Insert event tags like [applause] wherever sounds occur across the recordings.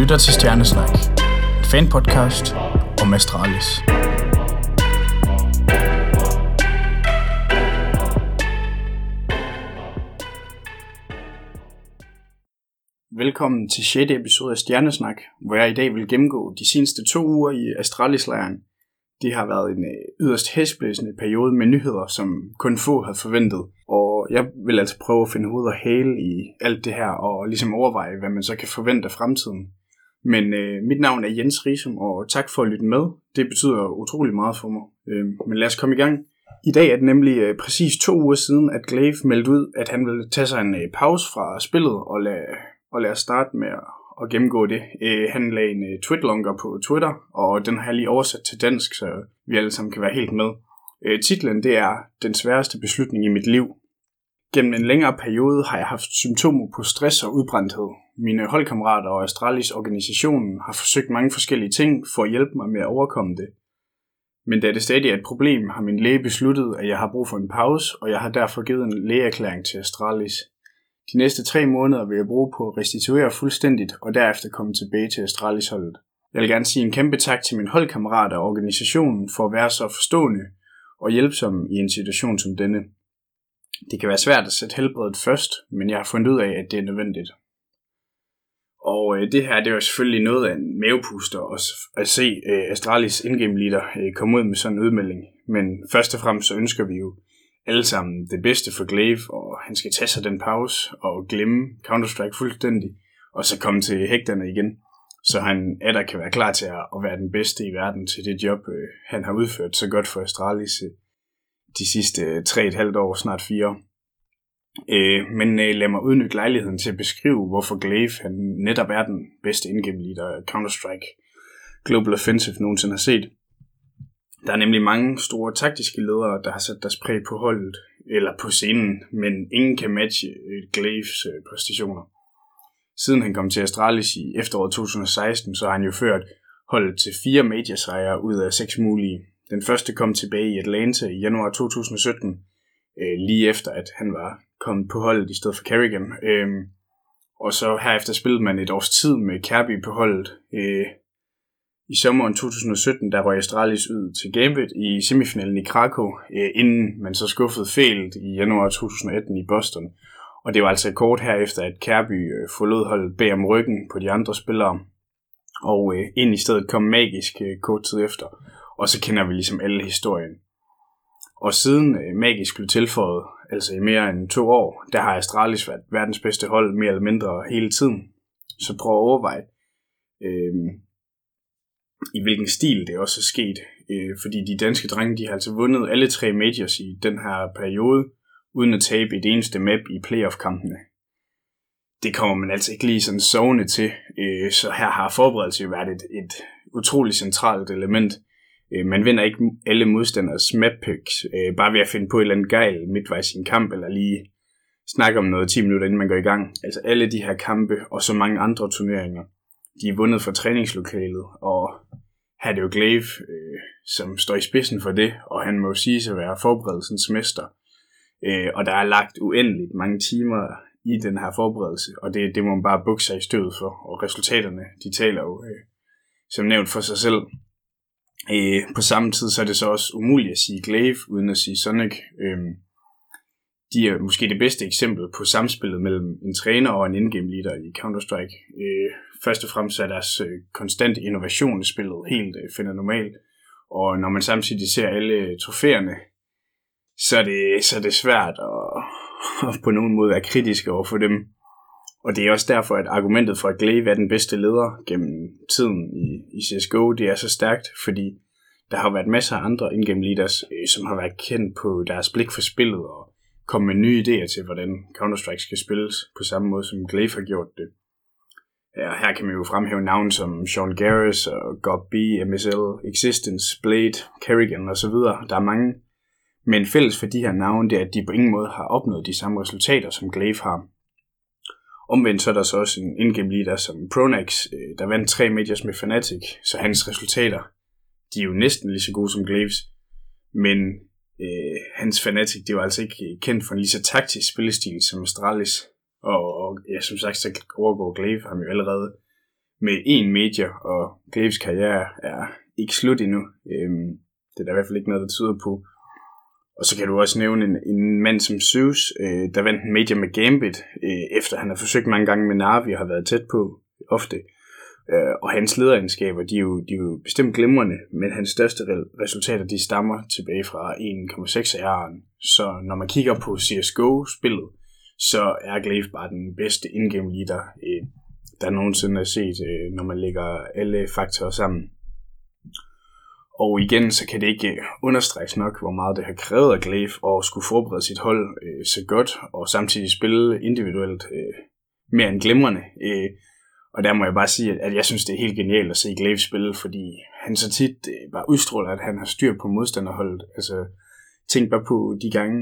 lytter til Stjernesnak, en fanpodcast om Astralis. Velkommen til 6. episode af Stjernesnak, hvor jeg i dag vil gennemgå de seneste to uger i Astralis-lejren. Det har været en øh, yderst hæsblæsende periode med nyheder, som kun få havde forventet. Og jeg vil altså prøve at finde hoved og hale i alt det her, og ligesom overveje, hvad man så kan forvente af fremtiden. Men øh, mit navn er Jens Risum, og tak for at lytte med. Det betyder utrolig meget for mig. Øh, men lad os komme i gang. I dag er det nemlig øh, præcis to uger siden, at Glaive meldte ud, at han ville tage sig en øh, pause fra spillet og lade, og lade os starte med at, at gennemgå det. Øh, han lagde en øh, tweetlonger på Twitter, og den har jeg lige oversat til dansk, så vi alle sammen kan være helt med. Øh, titlen det er Den sværeste beslutning i mit liv. Gennem en længere periode har jeg haft symptomer på stress og udbrændthed. Mine holdkammerater og Astralis organisationen har forsøgt mange forskellige ting for at hjælpe mig med at overkomme det. Men da det stadig er et problem, har min læge besluttet, at jeg har brug for en pause, og jeg har derfor givet en lægeerklæring til Astralis. De næste tre måneder vil jeg bruge på at restituere fuldstændigt, og derefter komme tilbage til Astralis-holdet. Jeg vil gerne sige en kæmpe tak til mine holdkammerater og organisationen for at være så forstående og hjælpsomme i en situation som denne. Det kan være svært at sætte helbredet først, men jeg har fundet ud af, at det er nødvendigt. Og øh, det her, det var selvfølgelig noget af en mavepuster også, at se øh, Astralis indgame leader øh, komme ud med sådan en udmelding. Men først og fremmest så ønsker vi jo alle sammen det bedste for Glaive, og han skal tage sig den pause og glemme Counter-Strike fuldstændig, og så komme til hægterne igen, så han der kan være klar til at være den bedste i verden til det job, øh, han har udført så godt for Astralis øh, de sidste tre et halvt år, snart 4. Øh, men øh, lad mig udnytte lejligheden til at beskrive, hvorfor Glaive han netop er den bedste indgame leader Counter-Strike Global Offensive nogensinde har set. Der er nemlig mange store taktiske ledere, der har sat deres præg på holdet eller på scenen, men ingen kan matche øh, Glaives øh, præstationer. Siden han kom til Astralis i efteråret 2016, så har han jo ført holdet til fire major sejre ud af seks mulige. Den første kom tilbage i Atlanta i januar 2017, øh, lige efter at han var kommet på holdet i stedet for Kerrigan. Øh, og så herefter spillede man et års tid med Kirby på holdet. Øh, I sommeren 2017, der røg Astralis ud til Gambit i semifinalen i Krakow, øh, inden man så skuffede fælt i januar 2018 i Boston. Og det var altså kort herefter, at Kirby øh, forlod holdet bag om ryggen på de andre spillere, og øh, ind i stedet kom Magisk øh, kort tid efter. Og så kender vi ligesom alle historien. Og siden øh, Magisk blev tilføjet, altså i mere end to år, der har Astralis været verdens bedste hold mere eller mindre hele tiden. Så prøv at overveje, øh, i hvilken stil det også er sket. Øh, fordi de danske drenge, de har altså vundet alle tre majors i den her periode, uden at tabe et eneste map i playoff-kampene. Det kommer man altså ikke lige sådan sovende til, øh, så her har forberedelse jo været et, et utroligt centralt element. Øh, man vinder ikke alle modstanders map picks, øh, bare ved at finde på et eller andet gejl midtvejs i en kamp, eller lige snakke om noget 10 minutter, inden man går i gang. Altså alle de her kampe, og så mange andre turneringer, de er vundet fra træningslokalet, og her er det jo Glaive, øh, som står i spidsen for det, og han må jo sige at være forberedelsens mester. Øh, og der er lagt uendeligt mange timer i den her forberedelse, og det, det må man bare bukke sig i støvet for, og resultaterne, de taler jo øh, som nævnt for sig selv. Øh, på samme tid, så er det så også umuligt at sige Glaive, uden at sige Sonic. Øh, de er måske det bedste eksempel på samspillet mellem en træner og en in-game leader i Counter-Strike. Øh, først og fremmest er deres øh, konstante innovation i spillet helt øh, fænomenal, og når man samtidig ser alle trofæerne så er det, så er det svært at, at på nogen måde være kritisk over for dem. Og det er også derfor, at argumentet for, at Glaive er den bedste leder gennem tiden i, i CSGO, det er så stærkt, fordi der har været masser af andre in-game leaders, øh, som har været kendt på deres blik for spillet og kommet med nye idéer til, hvordan Counter-Strike skal spilles på samme måde, som Glaive har gjort det. Ja, her kan man jo fremhæve navne som Sean Garris og Gob B, MSL, Existence, Blade, Kerrigan osv. Der er mange, men fælles for de her navne, det er, at de på ingen måde har opnået de samme resultater, som Glaive har. Omvendt så er der så også en indgame leader som Pronax, øh, der vandt tre majors med Fnatic, så hans resultater, de er jo næsten lige så gode som Glaives. Men øh, hans Fnatic, det var altså ikke kendt for en lige så taktisk spillestil som Astralis. Og, og ja, som sagt, så overgår Glaive ham jo allerede med én major, og Glaives karriere er ikke slut endnu. Øhm, det er der i hvert fald ikke noget, der tyder på. Og så kan du også nævne en, en mand som Zeus, øh, der vandt en major med Gambit, øh, efter han har forsøgt mange gange med Navi og har været tæt på ofte. Øh, Øh, og hans lederegenskaber, de er, jo, de er jo bestemt glimrende, men hans største resultater, de stammer tilbage fra 1,6 R'en. Så når man kigger på CSGO-spillet, så er Glaive bare den bedste in-game leader, øh, der nogensinde er set, øh, når man lægger alle faktorer sammen. Og igen, så kan det ikke øh, understreges nok, hvor meget det har krævet af Glaive at skulle forberede sit hold øh, så godt, og samtidig spille individuelt øh, mere end glimrende. Øh, og der må jeg bare sige, at jeg synes, det er helt genialt at se Glaive spille, fordi han så tit øh, bare udstråler, at han har styr på modstanderholdet. Altså, tænk bare på de gange,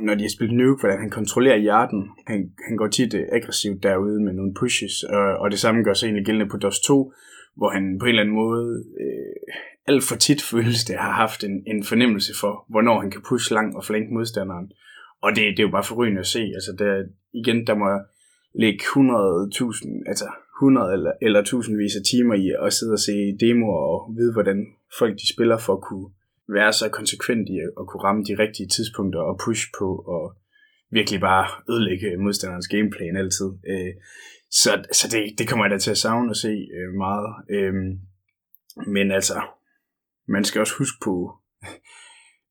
når de har spillet Nuke, hvordan han kontrollerer hjerten. Han, han går tit øh, aggressivt derude med nogle pushes, og, og det samme gør sig egentlig gældende på DOS 2, hvor han på en eller anden måde øh, alt for tit føles det har haft en, en fornemmelse for, hvornår han kan pushe langt og flanke modstanderen. Og det, det er jo bare forrygende at se. Altså der, igen, der må lægge 100.000, altså 100 eller, eller tusindvis af timer i at sidde og se demoer og vide, hvordan folk de spiller for at kunne være så konsekvent i at kunne ramme de rigtige tidspunkter og push på og virkelig bare ødelægge modstanderens gameplan altid. Øh, så så det, det kommer jeg da til at savne at se øh, meget. Øh, men altså, man skal også huske på,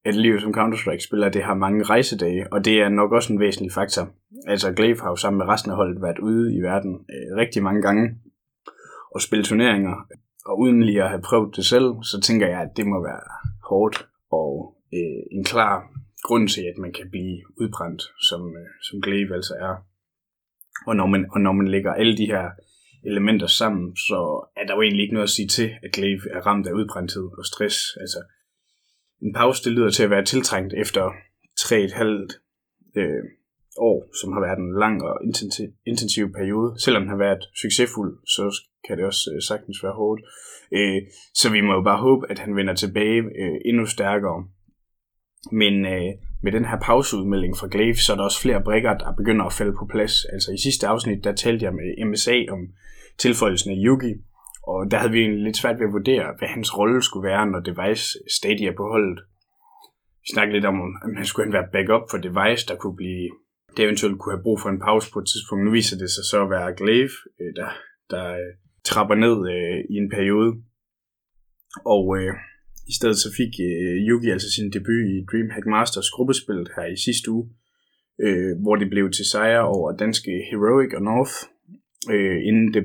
at livet som Counter-Strike-spiller, det har mange rejsedage, og det er nok også en væsentlig faktor. Altså Glaive har jo sammen med resten af holdet været ude i verden øh, rigtig mange gange og spille turneringer, og uden lige at have prøvet det selv, så tænker jeg, at det må være hårdt og øh, en klar grund til, at man kan blive udbrændt, som, øh, som Glaive altså er. Og når, man, og når man lægger alle de her elementer sammen, så er der jo egentlig ikke noget at sige til, at Glaive er ramt af udbrændthed og stress. Altså, en pause, det lyder til at være tiltrængt efter 3,5 øh, år, som har været en lang og intensiv, intensiv periode. Selvom den har været succesfuld, så kan det også øh, sagtens være hårdt. Øh, så vi må jo bare håbe, at han vender tilbage øh, endnu stærkere. Men øh, med den her pauseudmelding fra Glaive, så er der også flere brikker, der begynder at falde på plads. Altså i sidste afsnit, der talte jeg med MSA om tilføjelsen af Yugi, og der havde vi egentlig lidt svært ved at vurdere, hvad hans rolle skulle være, når Device stadig er på holdet. Vi snakkede lidt om, om han skulle være backup for Device, der kunne blive det eventuelt kunne have brug for en pause på et tidspunkt. Nu viser det sig så at være Glaive, øh, der, der øh, trapper ned øh, i en periode. Og øh, i stedet så fik øh, Yugi altså sin debut i DreamHack Masters gruppespillet her i sidste uge, øh, hvor det blev til sejr over danske Heroic og North, øh, inden det,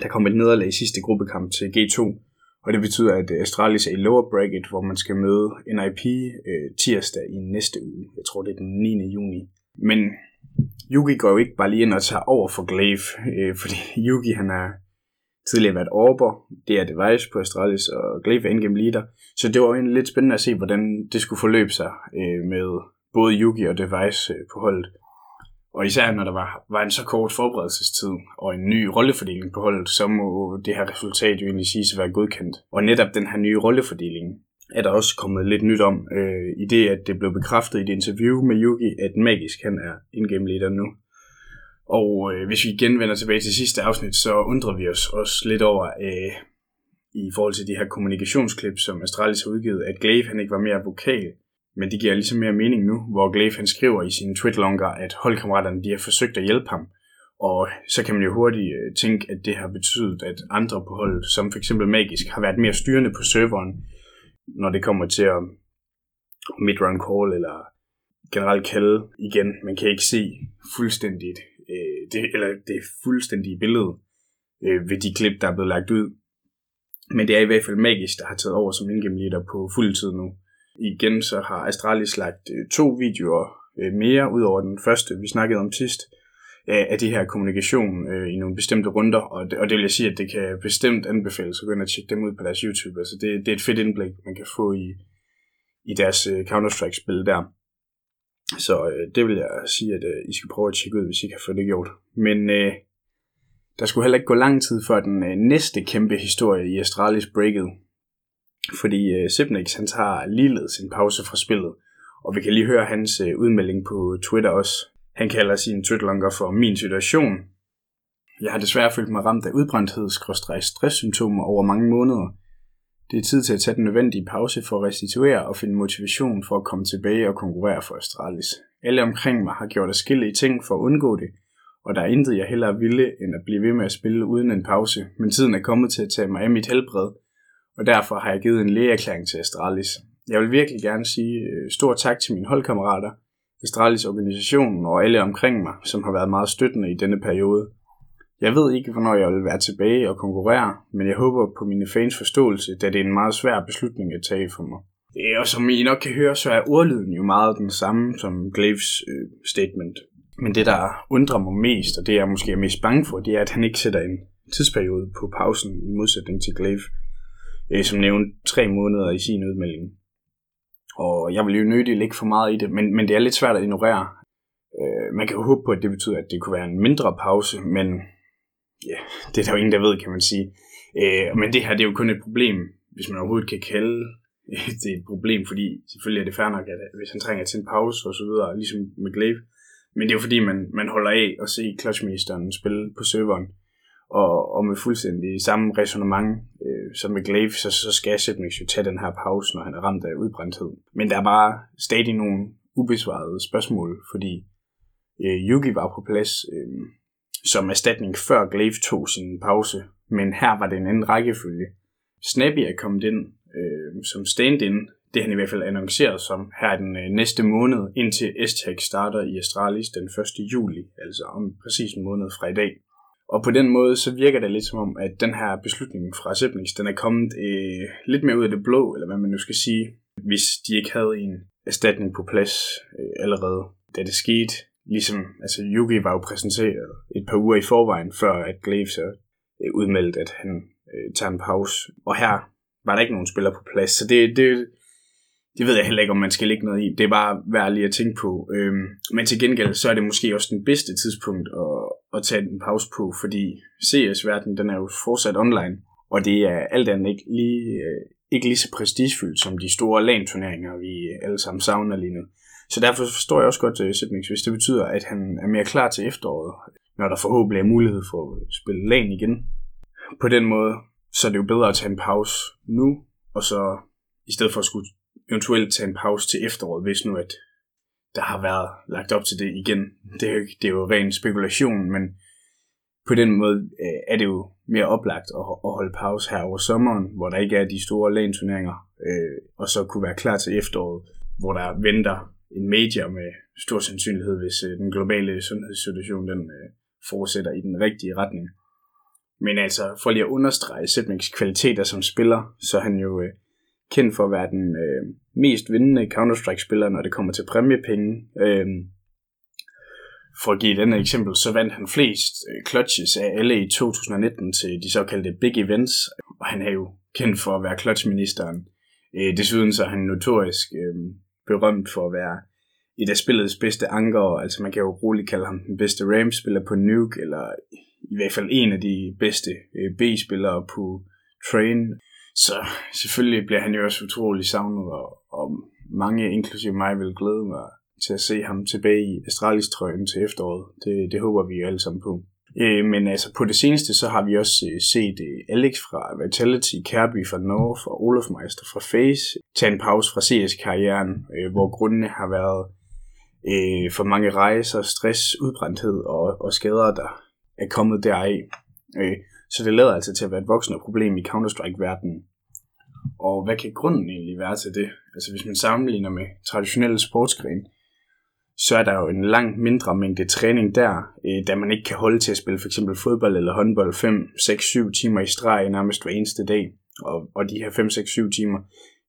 der kom et nederlag i sidste gruppekamp til G2. Og det betyder, at øh, Astralis er i lower bracket, hvor man skal møde NIP øh, tirsdag i næste uge. Jeg tror, det er den 9. juni. Men Yugi går jo ikke bare lige ind og tager over for Glaive, øh, fordi [laughs] Yugi han er tidligere været Orber, det er Device på Astralis, og Glaive er endgame leader. Så det var jo egentlig lidt spændende at se, hvordan det skulle forløbe sig øh, med både Yugi og Device øh, på holdet. Og især når der var, var en så kort forberedelsestid og en ny rollefordeling på holdet, så må det her resultat jo egentlig siges at være godkendt. Og netop den her nye rollefordeling er der også kommet lidt nyt om, øh, i det at det blev bekræftet i et interview med Yuki, at Magisk han er in-game leader nu. Og øh, hvis vi igen vender tilbage til sidste afsnit, så undrer vi os også lidt over, øh, i forhold til de her kommunikationsklip, som Astralis har udgivet, at Glaive han ikke var mere vokal. Men det giver ligesom mere mening nu, hvor Glaive han skriver i sin twitlonger, at holdkammeraterne de har forsøgt at hjælpe ham. Og så kan man jo hurtigt øh, tænke, at det har betydet, at andre på holdet, som f.eks. Magisk, har været mere styrende på serveren, når det kommer til at midrun call eller generelt kalde igen. Man kan ikke se fuldstændigt øh, det, eller det fuldstændige billede øh, ved de klip, der er blevet lagt ud. Men det er i hvert fald magisk, der har taget over som indgame leader på fuld tid nu. Igen så har Astralis lagt øh, to videoer øh, mere, ud over den første, vi snakkede om sidst, af, af det her kommunikation øh, i nogle bestemte runder, og det, og det vil jeg sige, at det kan bestemt anbefales at gå ind og tjekke dem ud på deres YouTube. Altså det, det er et fedt indblik, man kan få i, i deres øh, Counter-Strike-spil der. Så øh, det vil jeg sige, at øh, I skal prøve at tjekke ud, hvis I kan få det gjort. Men øh, der skulle heller ikke gå lang tid før den øh, næste kæmpe historie i Astralis breaket. Fordi øh, Sipnix, han tager ligeledes en pause fra spillet. Og vi kan lige høre hans øh, udmelding på Twitter også. Han kalder sin twitlonger for min situation. Jeg har desværre følt mig ramt af udbrændthed stresssymptomer over mange måneder. Det er tid til at tage den nødvendige pause for at restituere og finde motivation for at komme tilbage og konkurrere for Astralis. Alle omkring mig har gjort forskellige ting for at undgå det, og der er intet jeg hellere ville end at blive ved med at spille uden en pause, men tiden er kommet til at tage mig af mit helbred, og derfor har jeg givet en lægeerklæring til Astralis. Jeg vil virkelig gerne sige øh, stor tak til mine holdkammerater, Astralis organisationen og alle omkring mig, som har været meget støttende i denne periode. Jeg ved ikke, hvornår jeg vil være tilbage og konkurrere, men jeg håber på mine fans forståelse, da det er en meget svær beslutning at tage for mig. Og som I nok kan høre, så er ordlyden jo meget den samme som Glaves øh, statement. Men det, der undrer mig mest, og det jeg måske er mest bange for, det er, at han ikke sætter en tidsperiode på pausen i modsætning til Glaive, øh, som nævnte tre måneder i sin udmelding. Og jeg vil jo nødig lægge for meget i det, men, men det er lidt svært at ignorere. Øh, man kan jo håbe på, at det betyder, at det kunne være en mindre pause, men ja, det er der jo ingen, der ved, kan man sige. Øh, men det her, det er jo kun et problem, hvis man overhovedet kan kalde [laughs] det er et problem, fordi selvfølgelig er det fair nok, at hvis han trænger til en pause og så videre, ligesom med Glaive, men det er jo fordi, man, man holder af at se clutchministeren spille på serveren, og, og med fuldstændig samme resonemang øh, som med Glaive, så, så skal Setmix jo tage den her pause, når han er ramt af udbrændthed. Men der er bare stadig nogle ubesvarede spørgsmål, fordi øh, Yugi var på plads øh, som erstatning før Glaive tog sin pause, men her var det en anden rækkefølge. Snappy er kommet ind øh, som stand-in, det han i hvert fald annonceret som her den øh, næste måned, indtil s starter i Astralis den 1. juli, altså om præcis en måned fra i dag. Og på den måde, så virker det lidt som om, at den her beslutning fra Siblings, den er kommet øh, lidt mere ud af det blå, eller hvad man nu skal sige, hvis de ikke havde en erstatning på plads øh, allerede, da det skete. Ligesom, altså Yugi var jo præsenteret et par uger i forvejen, før at Glaive så øh, udmeldte, at han øh, tager en pause. Og her var der ikke nogen spiller på plads, så det, det, det ved jeg heller ikke, om man skal lægge noget i. Det er bare værd lige at tænke på. Øhm, men til gengæld, så er det måske også den bedste tidspunkt at, at tage en pause på, fordi CS-verdenen, den er jo fortsat online, og det er alt andet ikke lige, øh, ikke lige så prestigefyldt som de store LAN-turneringer, vi alle sammen savner lige nu. Så derfor forstår jeg også godt øh, uh, Sidmix, hvis det betyder, at han er mere klar til efteråret, når der forhåbentlig er mulighed for at spille LAN igen. På den måde, så er det jo bedre at tage en pause nu, og så i stedet for at skulle eventuelt tage en pause til efteråret, hvis nu at der har været lagt op til det igen. Det er jo, det er jo ren spekulation, men på den måde øh, er det jo mere oplagt at, at holde pause her over sommeren, hvor der ikke er de store lanturneringer, øh, og så kunne være klar til efteråret, hvor der venter en major med stor sandsynlighed, hvis øh, den globale sundhedssituation den øh, fortsætter i den rigtige retning. Men altså, for lige at understrege Sætmings kvaliteter som spiller, så er han jo øh, kendt for at være den øh, mest vindende Counter-Strike-spiller, når det kommer til præmiepenge. Øh, for at give et andet eksempel, så vandt han flest øh, clutches af alle i 2019 til de såkaldte big events, og han er jo kendt for at være clutchministeren. Øh, desuden så er han notorisk øh, berømt for at være et af spillets bedste anker, altså man kan jo roligt kalde ham den bedste Rams-spiller på Nuke, eller i hvert fald en af de bedste øh, B-spillere på Train. Så selvfølgelig bliver han jo også utrolig savnet, og, og mange, inklusive mig, vil glæde mig til at se ham tilbage i Astralis trøjen til efteråret. Det, det håber vi jo alle sammen på. Øh, men altså på det seneste, så har vi også øh, set øh, Alex fra Vitality, Kirby fra North og Olaf Meister fra Face tage en pause fra CS-karrieren, øh, hvor grundene har været øh, for mange rejser, stress, udbrændthed og, og skader, der er kommet deraf. Øh, så det lader altså til at være et voksende problem i Counter-Strike-verdenen. Og hvad kan grunden egentlig være til det? Altså hvis man sammenligner med traditionelle sportsgrene, så er der jo en langt mindre mængde træning der, øh, da man ikke kan holde til at spille for eksempel fodbold eller håndbold 5, 6, 7 timer i streg nærmest hver eneste dag. Og, og de her 5, 6, 7 timer,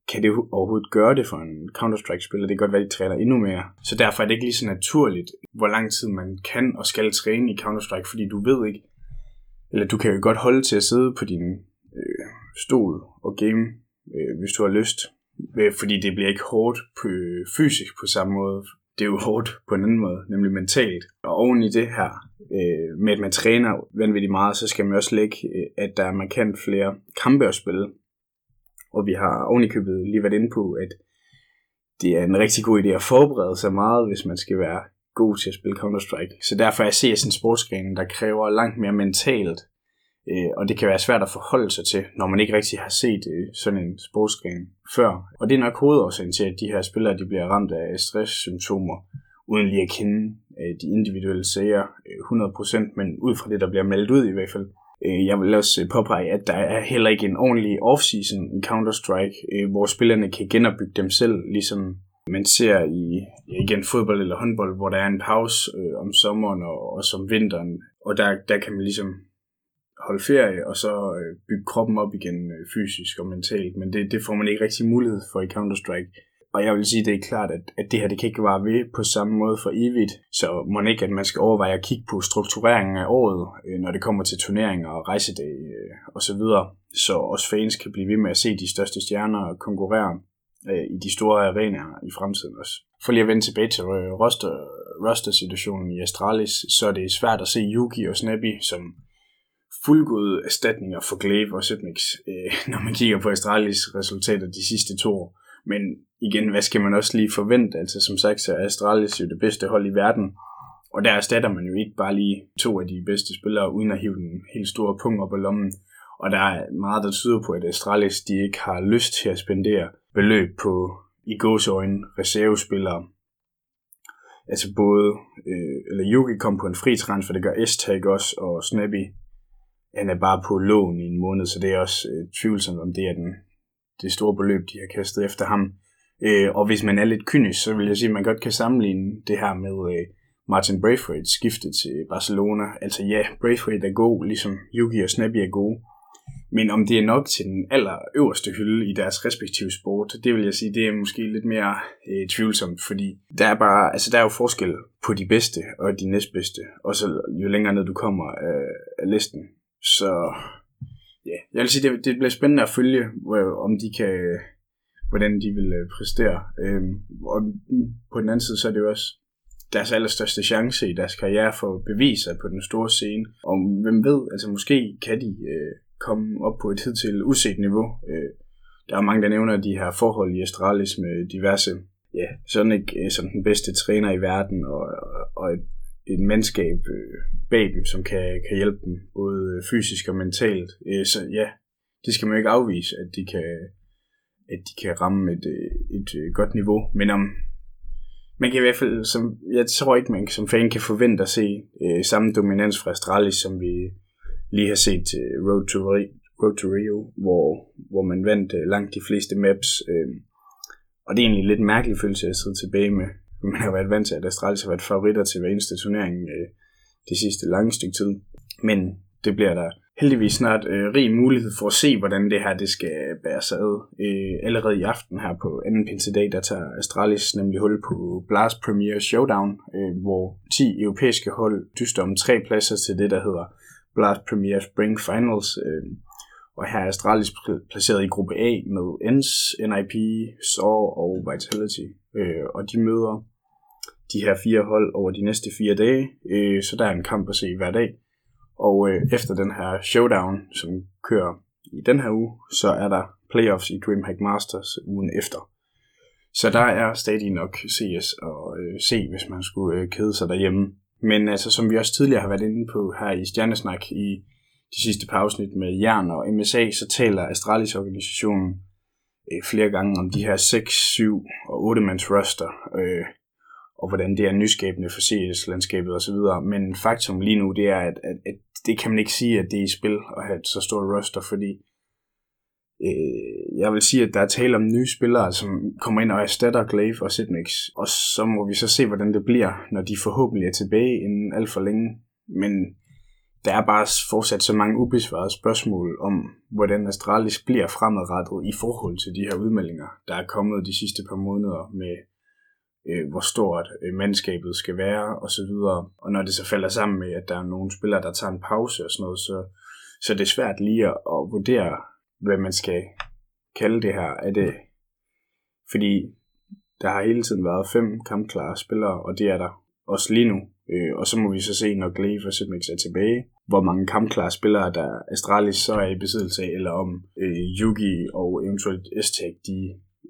kan det overhovedet gøre det for en Counter-Strike-spiller? Det kan godt være, at de træner endnu mere. Så derfor er det ikke lige så naturligt, hvor lang tid man kan og skal træne i Counter-Strike, fordi du ved ikke, eller du kan jo godt holde til at sidde på din øh, stol og game, øh, hvis du har lyst. Øh, fordi det bliver ikke hårdt på, øh, fysisk på samme måde. Det er jo hårdt på en anden måde, nemlig mentalt. Og oven i det her, øh, med at man træner vanvittigt meget, så skal man også lægge, øh, at der er markant flere kampe at spille. Og vi har ovenikøbet lige været inde på, at det er en rigtig god idé at forberede sig meget, hvis man skal være god til at spille Counter-Strike. Så derfor er CS en sportsgren, der kræver langt mere mentalt, øh, og det kan være svært at forholde sig til, når man ikke rigtig har set øh, sådan en sportsgren før. Og det er nok hovedårsagen til, at de her spillere de bliver ramt af stresssymptomer, uden lige at kende øh, de individuelle sager øh, 100%, men ud fra det, der bliver meldt ud i hvert fald. Øh, jeg vil også øh, påpege, at der er heller ikke en ordentlig off-season i Counter-Strike, øh, hvor spillerne kan genopbygge dem selv, ligesom man ser i igen fodbold eller håndbold, hvor der er en pause øh, om sommeren og også om vinteren, og der, der kan man ligesom holde ferie og så øh, bygge kroppen op igen øh, fysisk og mentalt, men det, det får man ikke rigtig mulighed for i Counter-Strike. Og jeg vil sige, det er klart, at, at det her det kan ikke vare ved på samme måde for evigt, så må ikke, at man skal overveje at kigge på struktureringen af året, øh, når det kommer til turneringer og rejsedage øh, osv., så, så også fans kan blive ved med at se de største stjerner konkurrere øh, i de store arenaer i fremtiden også. For lige at vende tilbage til øh, roster, roster-situationen i Astralis, så er det svært at se Yuki og Snappy som fuldgode erstatninger for Glaive og Setmix, øh, [laughs] når man kigger på Astralis resultater de sidste to år. Men igen, hvad skal man også lige forvente? Altså som sagt, så er Astralis jo det bedste hold i verden, og der erstatter man jo ikke bare lige to af de bedste spillere, uden at hive den helt store punkt op af lommen. Og der er meget, der tyder på, at Astralis de ikke har lyst til at spendere beløb på i gåsøjne reservespillere. Altså både, øh, eller Yuki kom på en fri transfer, det gør S-Tag også, og Snappy, han er bare på lån i en måned, så det er også øh, tvivlsomt, om det er den, det store beløb, de har kastet efter ham. Øh, og hvis man er lidt kynisk, så vil jeg sige, at man godt kan sammenligne det her med øh, Martin Braithwaite skiftet til Barcelona. Altså ja, Braithwaite er god, ligesom Yugi og Snappy er gode. Men om det er nok til den aller øverste hylde i deres respektive sport, det vil jeg sige, det er måske lidt mere øh, tvivlsomt, fordi der er bare, altså der er jo forskel på de bedste og de næstbedste, og så jo længere ned du kommer af, af listen. Så ja, jeg vil sige, det, det bliver spændende at følge, om de kan, hvordan de vil øh, præstere. Øh, og på den anden side, så er det jo også deres allerstørste chance i deres karriere for at bevise sig på den store scene. Og hvem ved, altså måske kan de øh, komme op på et hidtil uset niveau. Øh, der er mange, der nævner de her forhold i Astralis med diverse, ja, sådan ikke øh, som den bedste træner i verden, og, og et, et mandskab øh, bag dem, som kan, kan hjælpe dem, både øh, fysisk og mentalt. Øh, så ja, det skal man jo ikke afvise, at de kan, at de kan ramme et, øh, et, godt niveau. Men om man kan i hvert fald, som, jeg tror ikke, man som fan kan forvente at se øh, samme dominans fra Astralis, som vi lige har set uh, Road, to Road to Rio, hvor, hvor man vandt uh, langt de fleste maps. Uh, og det er egentlig lidt mærkelig følelse at sidde tilbage med. Man har været vant til, at Astralis har været favoritter til hver eneste turnering uh, det sidste lange stykke tid. Men det bliver der heldigvis snart uh, rig mulighed for at se, hvordan det her det skal bære sig ad. Uh, allerede i aften her på anden pinsedag, der tager Astralis nemlig hul på Blast Premier Showdown, uh, hvor 10 europæiske hold dyster om tre pladser til det, der hedder Blast Premier Spring Finals. Øh, og her er Astralis placeret i gruppe A med ENS, NIP, SAW og Vitality. Øh, og de møder de her fire hold over de næste fire dage, øh, så der er en kamp at se hver dag. Og øh, efter den her showdown, som kører i den her uge, så er der playoffs i DreamHack Masters ugen efter. Så der er stadig nok CS at øh, se, hvis man skulle øh, kede sig derhjemme. Men altså, som vi også tidligere har været inde på her i Stjernesnak i de sidste par afsnit med Jern og MSA, så taler Astralis organisationen øh, flere gange om de her 6, 7 og 8 mands roster, øh, og hvordan det er nyskabende for CS-landskabet osv. Men faktum lige nu, det er, at, at, at det kan man ikke sige, at det er i spil at have et så stort roster, fordi øh, jeg vil sige, at der er tale om nye spillere, som kommer ind og erstatter Glaive og Sidmix. Og så må vi så se, hvordan det bliver, når de forhåbentlig er tilbage inden alt for længe. Men der er bare fortsat så mange ubesvarede spørgsmål om, hvordan Astralis bliver fremadrettet i forhold til de her udmeldinger, der er kommet de sidste par måneder med, øh, hvor stort øh, mandskabet skal være osv. Og, og når det så falder sammen med, at der er nogle spillere, der tager en pause og sådan noget, så, så det er svært lige at, at vurdere, hvad man skal kalde det her. Er det, fordi der har hele tiden været fem kampklare spillere, og det er der også lige nu. Øh, og så må vi så se, når Glaive og Sidmix er tilbage, hvor mange kampklare spillere, der Astralis så er i besiddelse af, eller om øh, Yugi og eventuelt Aztec, de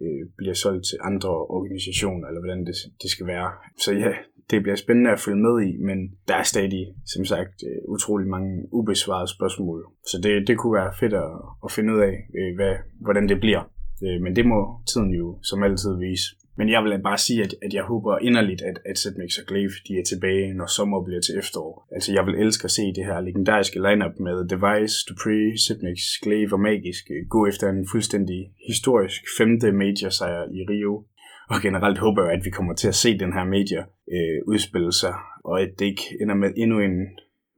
øh, bliver solgt til andre organisationer, eller hvordan det, det skal være. Så ja, det bliver spændende at følge med i, men der er stadig, som sagt, øh, utrolig mange ubesvarede spørgsmål. Så det, det kunne være fedt at, at finde ud af, øh, hvad, hvordan det bliver. Øh, men det må tiden jo som altid vise. Men jeg vil bare sige, at, at jeg håber inderligt, at, at Setmix og Glaive de er tilbage, når sommer bliver til efterår. Altså jeg vil elske at se det her legendariske lineup med Device, Dupree, Setmix, Glaive og Magisk gå efter en fuldstændig historisk femte major sejr i Rio. Og generelt håber jeg, at vi kommer til at se den her major øh, udspille sig, og at det ikke ender med endnu en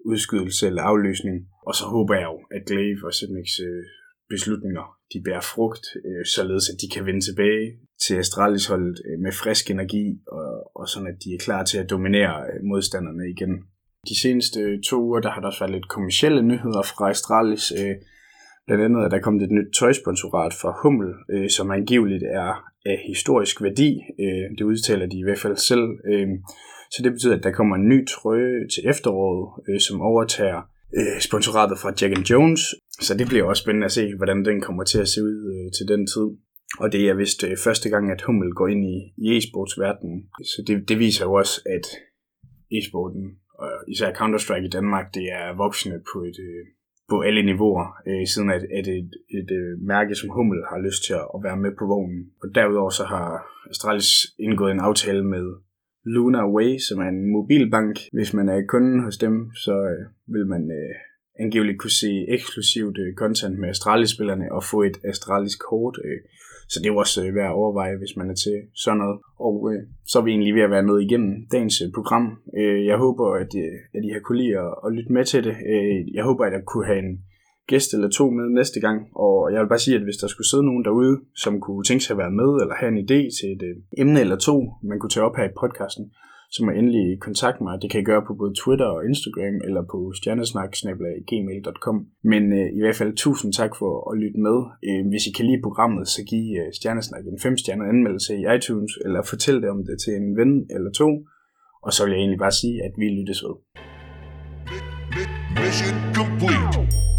udskydelse eller afløsning. Og så håber jeg jo, at Glaive og Setmix øh, beslutninger de bærer frugt, øh, således at de kan vende tilbage til Astralis-holdet øh, med frisk energi, og, og sådan at de er klar til at dominere øh, modstanderne igen. De seneste øh, to uger, der har der også været lidt kommersielle nyheder fra Astralis, øh, blandt andet at der kommet et nyt tøjsponsorat fra Hummel, øh, som angiveligt er af historisk værdi. Øh, det udtaler de i hvert fald selv. Øh, så det betyder, at der kommer en ny trøje til efteråret, øh, som overtager øh, sponsoratet fra Jack Jones, så det bliver også spændende at se, hvordan den kommer til at se ud øh, til den tid. Og det er vist øh, første gang, at Hummel går ind i, i e-sportsverdenen. Så det, det viser jo også, at e-sporten, og især Counter-Strike i Danmark, det er voksende på et, øh, på alle niveauer, øh, siden at, at et, et, et mærke som Hummel har lyst til at, at være med på vognen. Og derudover så har Astralis indgået en aftale med Luna Way, som er en mobilbank. Hvis man er kunde hos dem, så øh, vil man øh, angiveligt kunne se eksklusivt øh, content med Astralis-spillerne og få et Astralis-kort. Øh. Så det er jo også øh, værd at overveje, hvis man er til sådan noget. Og øh, så er vi egentlig ved at være nået igennem dagens øh, program. Øh, jeg håber, at, øh, at I har kunne lide at, at lytte med til det. Øh, jeg håber, at jeg kunne have en gæst eller to med næste gang. Og jeg vil bare sige, at hvis der skulle sidde nogen derude, som kunne tænke sig at være med, eller have en idé til et øh, emne eller to, man kunne tage op her i podcasten, så må endelig kontakte mig. Det kan I gøre på både Twitter og Instagram, eller på stjernesnak.gmail.com. Men øh, i hvert fald tusind tak for at lytte med. Øh, hvis I kan lide programmet, så giv øh, Stjernesnak en 5-stjernet anmeldelse i iTunes, eller fortæl det om det til en ven eller to. Og så vil jeg egentlig bare sige, at vi lyttes ved. Mission complete.